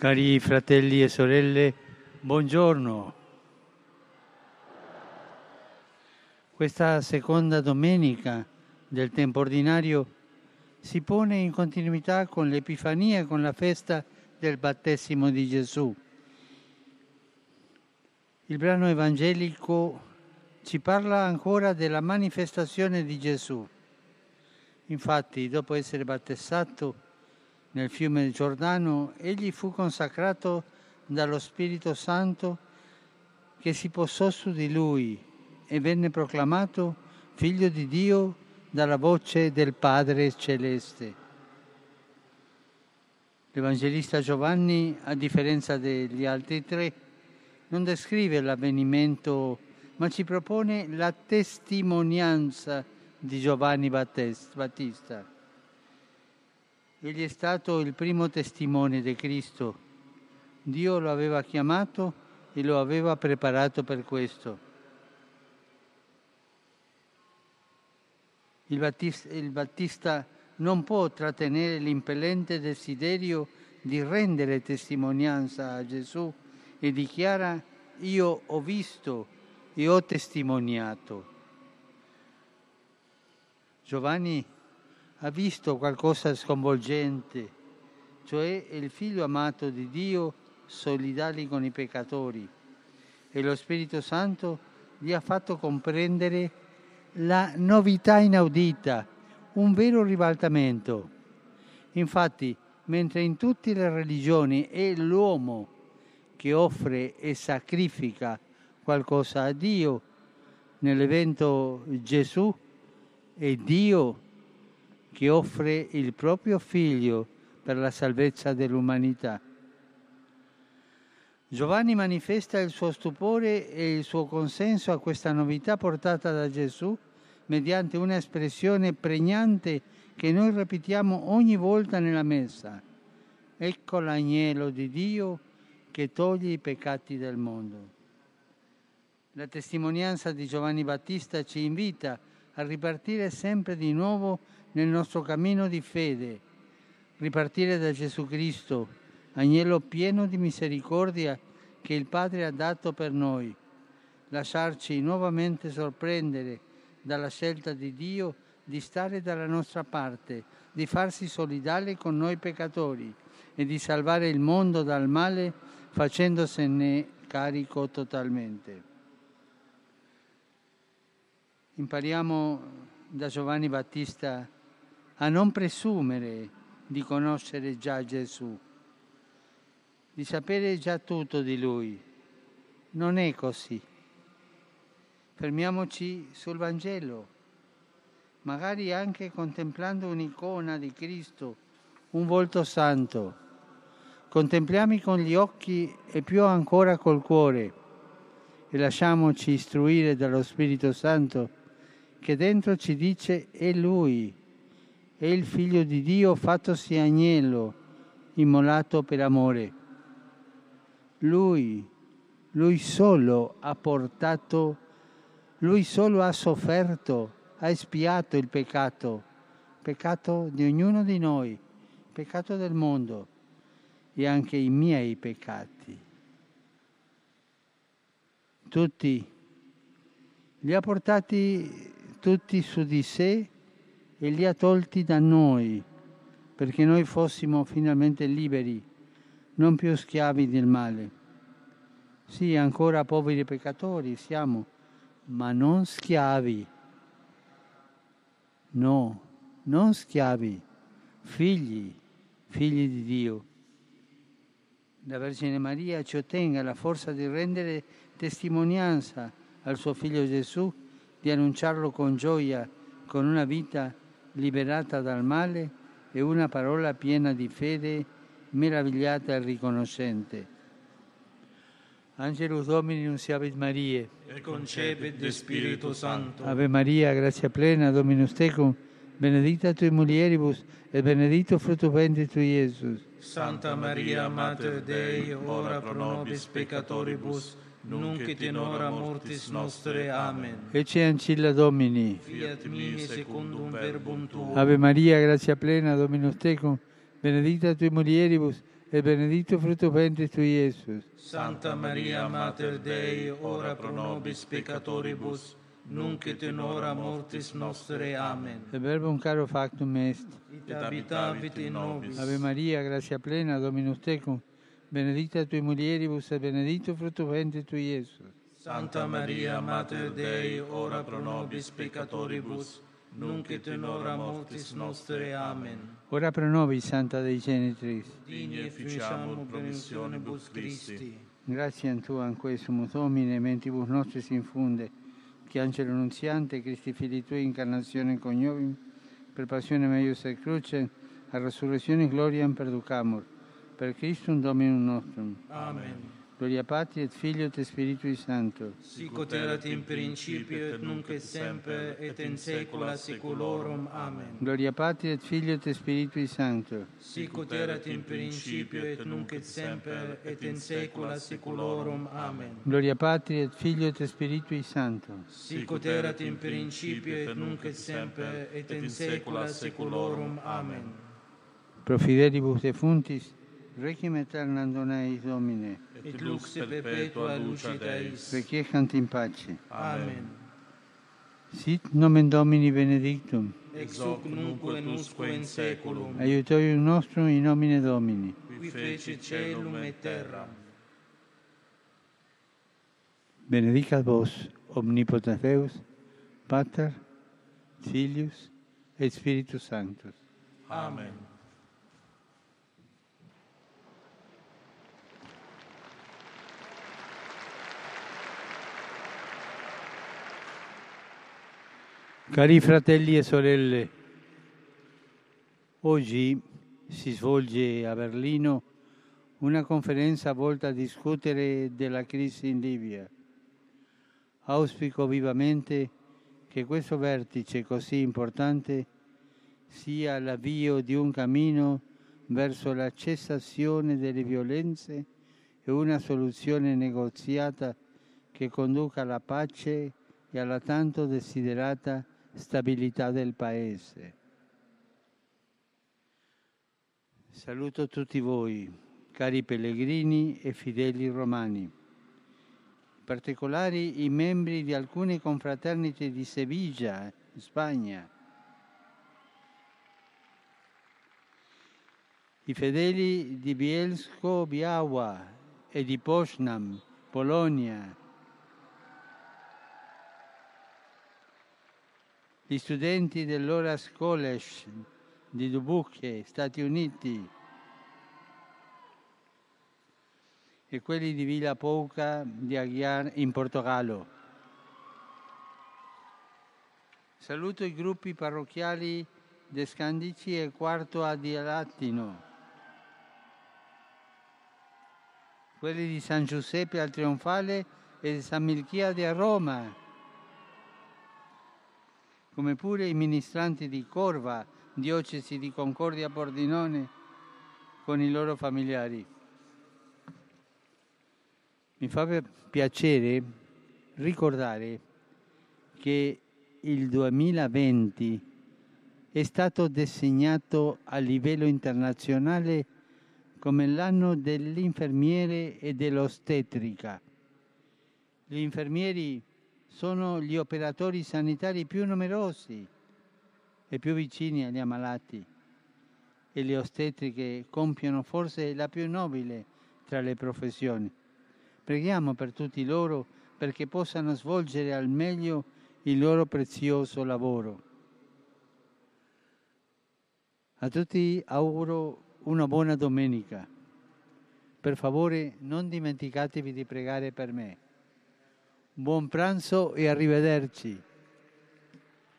Cari fratelli e sorelle, buongiorno. Questa seconda domenica del tempo ordinario si pone in continuità con l'Epifania con la festa del battesimo di Gesù. Il brano evangelico ci parla ancora della manifestazione di Gesù. Infatti, dopo essere battezzato nel fiume Giordano, egli fu consacrato dallo Spirito Santo che si posò su di lui e venne proclamato figlio di Dio dalla voce del Padre celeste. L'Evangelista Giovanni, a differenza degli altri tre, non descrive l'avvenimento, ma ci propone la testimonianza di Giovanni Battista. Egli è stato il primo testimone di Cristo. Dio lo aveva chiamato e lo aveva preparato per questo. Il Battista, il Battista non può trattenere l'impellente desiderio di rendere testimonianza a Gesù e dichiara io ho visto e ho testimoniato. Giovanni ha visto qualcosa di sconvolgente, cioè il figlio amato di Dio solidali con i peccatori e lo Spirito Santo gli ha fatto comprendere la novità inaudita, un vero ribaltamento. Infatti, mentre in tutte le religioni è l'uomo che offre e sacrifica qualcosa a Dio, nell'evento Gesù è Dio che offre il proprio figlio per la salvezza dell'umanità. Giovanni manifesta il suo stupore e il suo consenso a questa novità portata da Gesù mediante una espressione pregnante che noi ripetiamo ogni volta nella messa. Ecco l'agnello di Dio che toglie i peccati del mondo. La testimonianza di Giovanni Battista ci invita a ripartire sempre di nuovo nel nostro cammino di fede, ripartire da Gesù Cristo, agnello pieno di misericordia che il Padre ha dato per noi, lasciarci nuovamente sorprendere dalla scelta di Dio di stare dalla nostra parte, di farsi solidale con noi peccatori e di salvare il mondo dal male facendosene carico totalmente. Impariamo da Giovanni Battista a non presumere di conoscere già Gesù di sapere già tutto di Lui. Non è così. Fermiamoci sul Vangelo, magari anche contemplando un'icona di Cristo, un volto santo. Contempliamo con gli occhi e più ancora col cuore e lasciamoci istruire dallo Spirito Santo che dentro ci dice è Lui, è il Figlio di Dio fattosi agnello, immolato per amore. Lui, lui solo ha portato, lui solo ha sofferto, ha espiato il peccato, peccato di ognuno di noi, peccato del mondo e anche i miei peccati. Tutti, li ha portati tutti su di sé e li ha tolti da noi, perché noi fossimo finalmente liberi non più schiavi del male. Sì, ancora poveri peccatori siamo, ma non schiavi. No, non schiavi, figli, figli di Dio. La Vergine Maria ci ottenga la forza di rendere testimonianza al suo figlio Gesù, di annunciarlo con gioia, con una vita liberata dal male e una parola piena di fede meravigliata e riconoscente. Angelus Domini nunciavit Maria. E concepit de Spiritu Santo. Ave Maria, grazia plena, Dominus tecum, benedicta tui mulieribus, et benedictus fructus ventris tui, Iesus. Santa Maria, Mater Dei, ora pro nobis peccatoribus, nunc et in hora mortis nostre. Amen. Ecce ancilla Domini. Fiat mi secundum verbum tuum. Ave Maria, grazia plena, Dominus tecum, benedicta tui mulieribus, e benedetto frutto ventris tui, Iesus. Santa Maria, Mater Dei, ora pro nobis peccatoribus, nunc et in hora mortis nostre. Amen. E verbum caro factum est. Et habitavit in nobis. Ave Maria, grazia plena, Dominus tecum, benedicta tui mulieribus e benedetto frutto ventris tui, Iesus. Santa Maria, Mater Dei, ora pro nobis peccatoribus, nunc et in hora mortis nostre. Amen. Ora pro nobis, Santa Dei Genitris. Digni efficiamur promissionibus Christi. Grazie a Tua, in questo Domine, mentibus nostris infunde, che Angelo Nunziante, Cristi Fili Tui, incarnazione coniovim, per passione meius et cruce, a resurrezione gloriam perducamur, per Christum Dominum nostrum. Amen. Gloria Patri et Filio et Spiritui Sancto. Sicut erat in principio et nunc et semper et in saecula saeculorum. Amen. Gloria Patri et Filio et Spiritui Sancto. Sicut erat in principio et nunc et semper et in saecula saeculorum. Amen. Gloria Patri et Filio et Spiritui Sancto. Sicut erat in principio et nunc et semper et in saecula saeculorum. Amen. Pro fidelibus defuntis, requiem aeternam eis Domine. Et lux perpetua lucida eis. Requiescant in pace. Amen. Sit nomen Domini benedictum. Ex hoc nunc et usque in saeculum. Aiutorium nostrum in nomine Domini. Qui fece celum et terra. Benedicat vos, omnipotens Deus, Pater, Filius et Spiritus Sanctus. Amen. Cari fratelli e sorelle, oggi si svolge a Berlino una conferenza volta a discutere della crisi in Libia. Auspico vivamente che questo vertice così importante sia l'avvio di un cammino verso la cessazione delle violenze e una soluzione negoziata che conduca alla pace e alla tanto desiderata stabilità del Paese. Saluto tutti voi, cari pellegrini e fedeli romani, in particolare i membri di alcune confraternite di Sevilla, Spagna, i fedeli di Bielsko Biała e di Poznan, Polonia, gli studenti dell'Horace College di Dubuque, Stati Uniti, e quelli di Villa Pouca di Aguiar in Portogallo. Saluto i gruppi parrocchiali di Scandici e Quarto Adialattino, quelli di San Giuseppe al Trionfale e di San Milchiade a Roma, come pure i ministranti di Corva, diocesi di Concordia Pordenone, con i loro familiari. Mi fa piacere ricordare che il 2020 è stato designato a livello internazionale come l'anno dell'infermiere e dell'ostetrica. Gli infermieri sono gli operatori sanitari più numerosi e più vicini agli ammalati e le ostetriche compiono forse la più nobile tra le professioni. Preghiamo per tutti loro perché possano svolgere al meglio il loro prezioso lavoro. A tutti auguro una buona domenica. Per favore non dimenticatevi di pregare per me. Buon pranzo e arrivederci.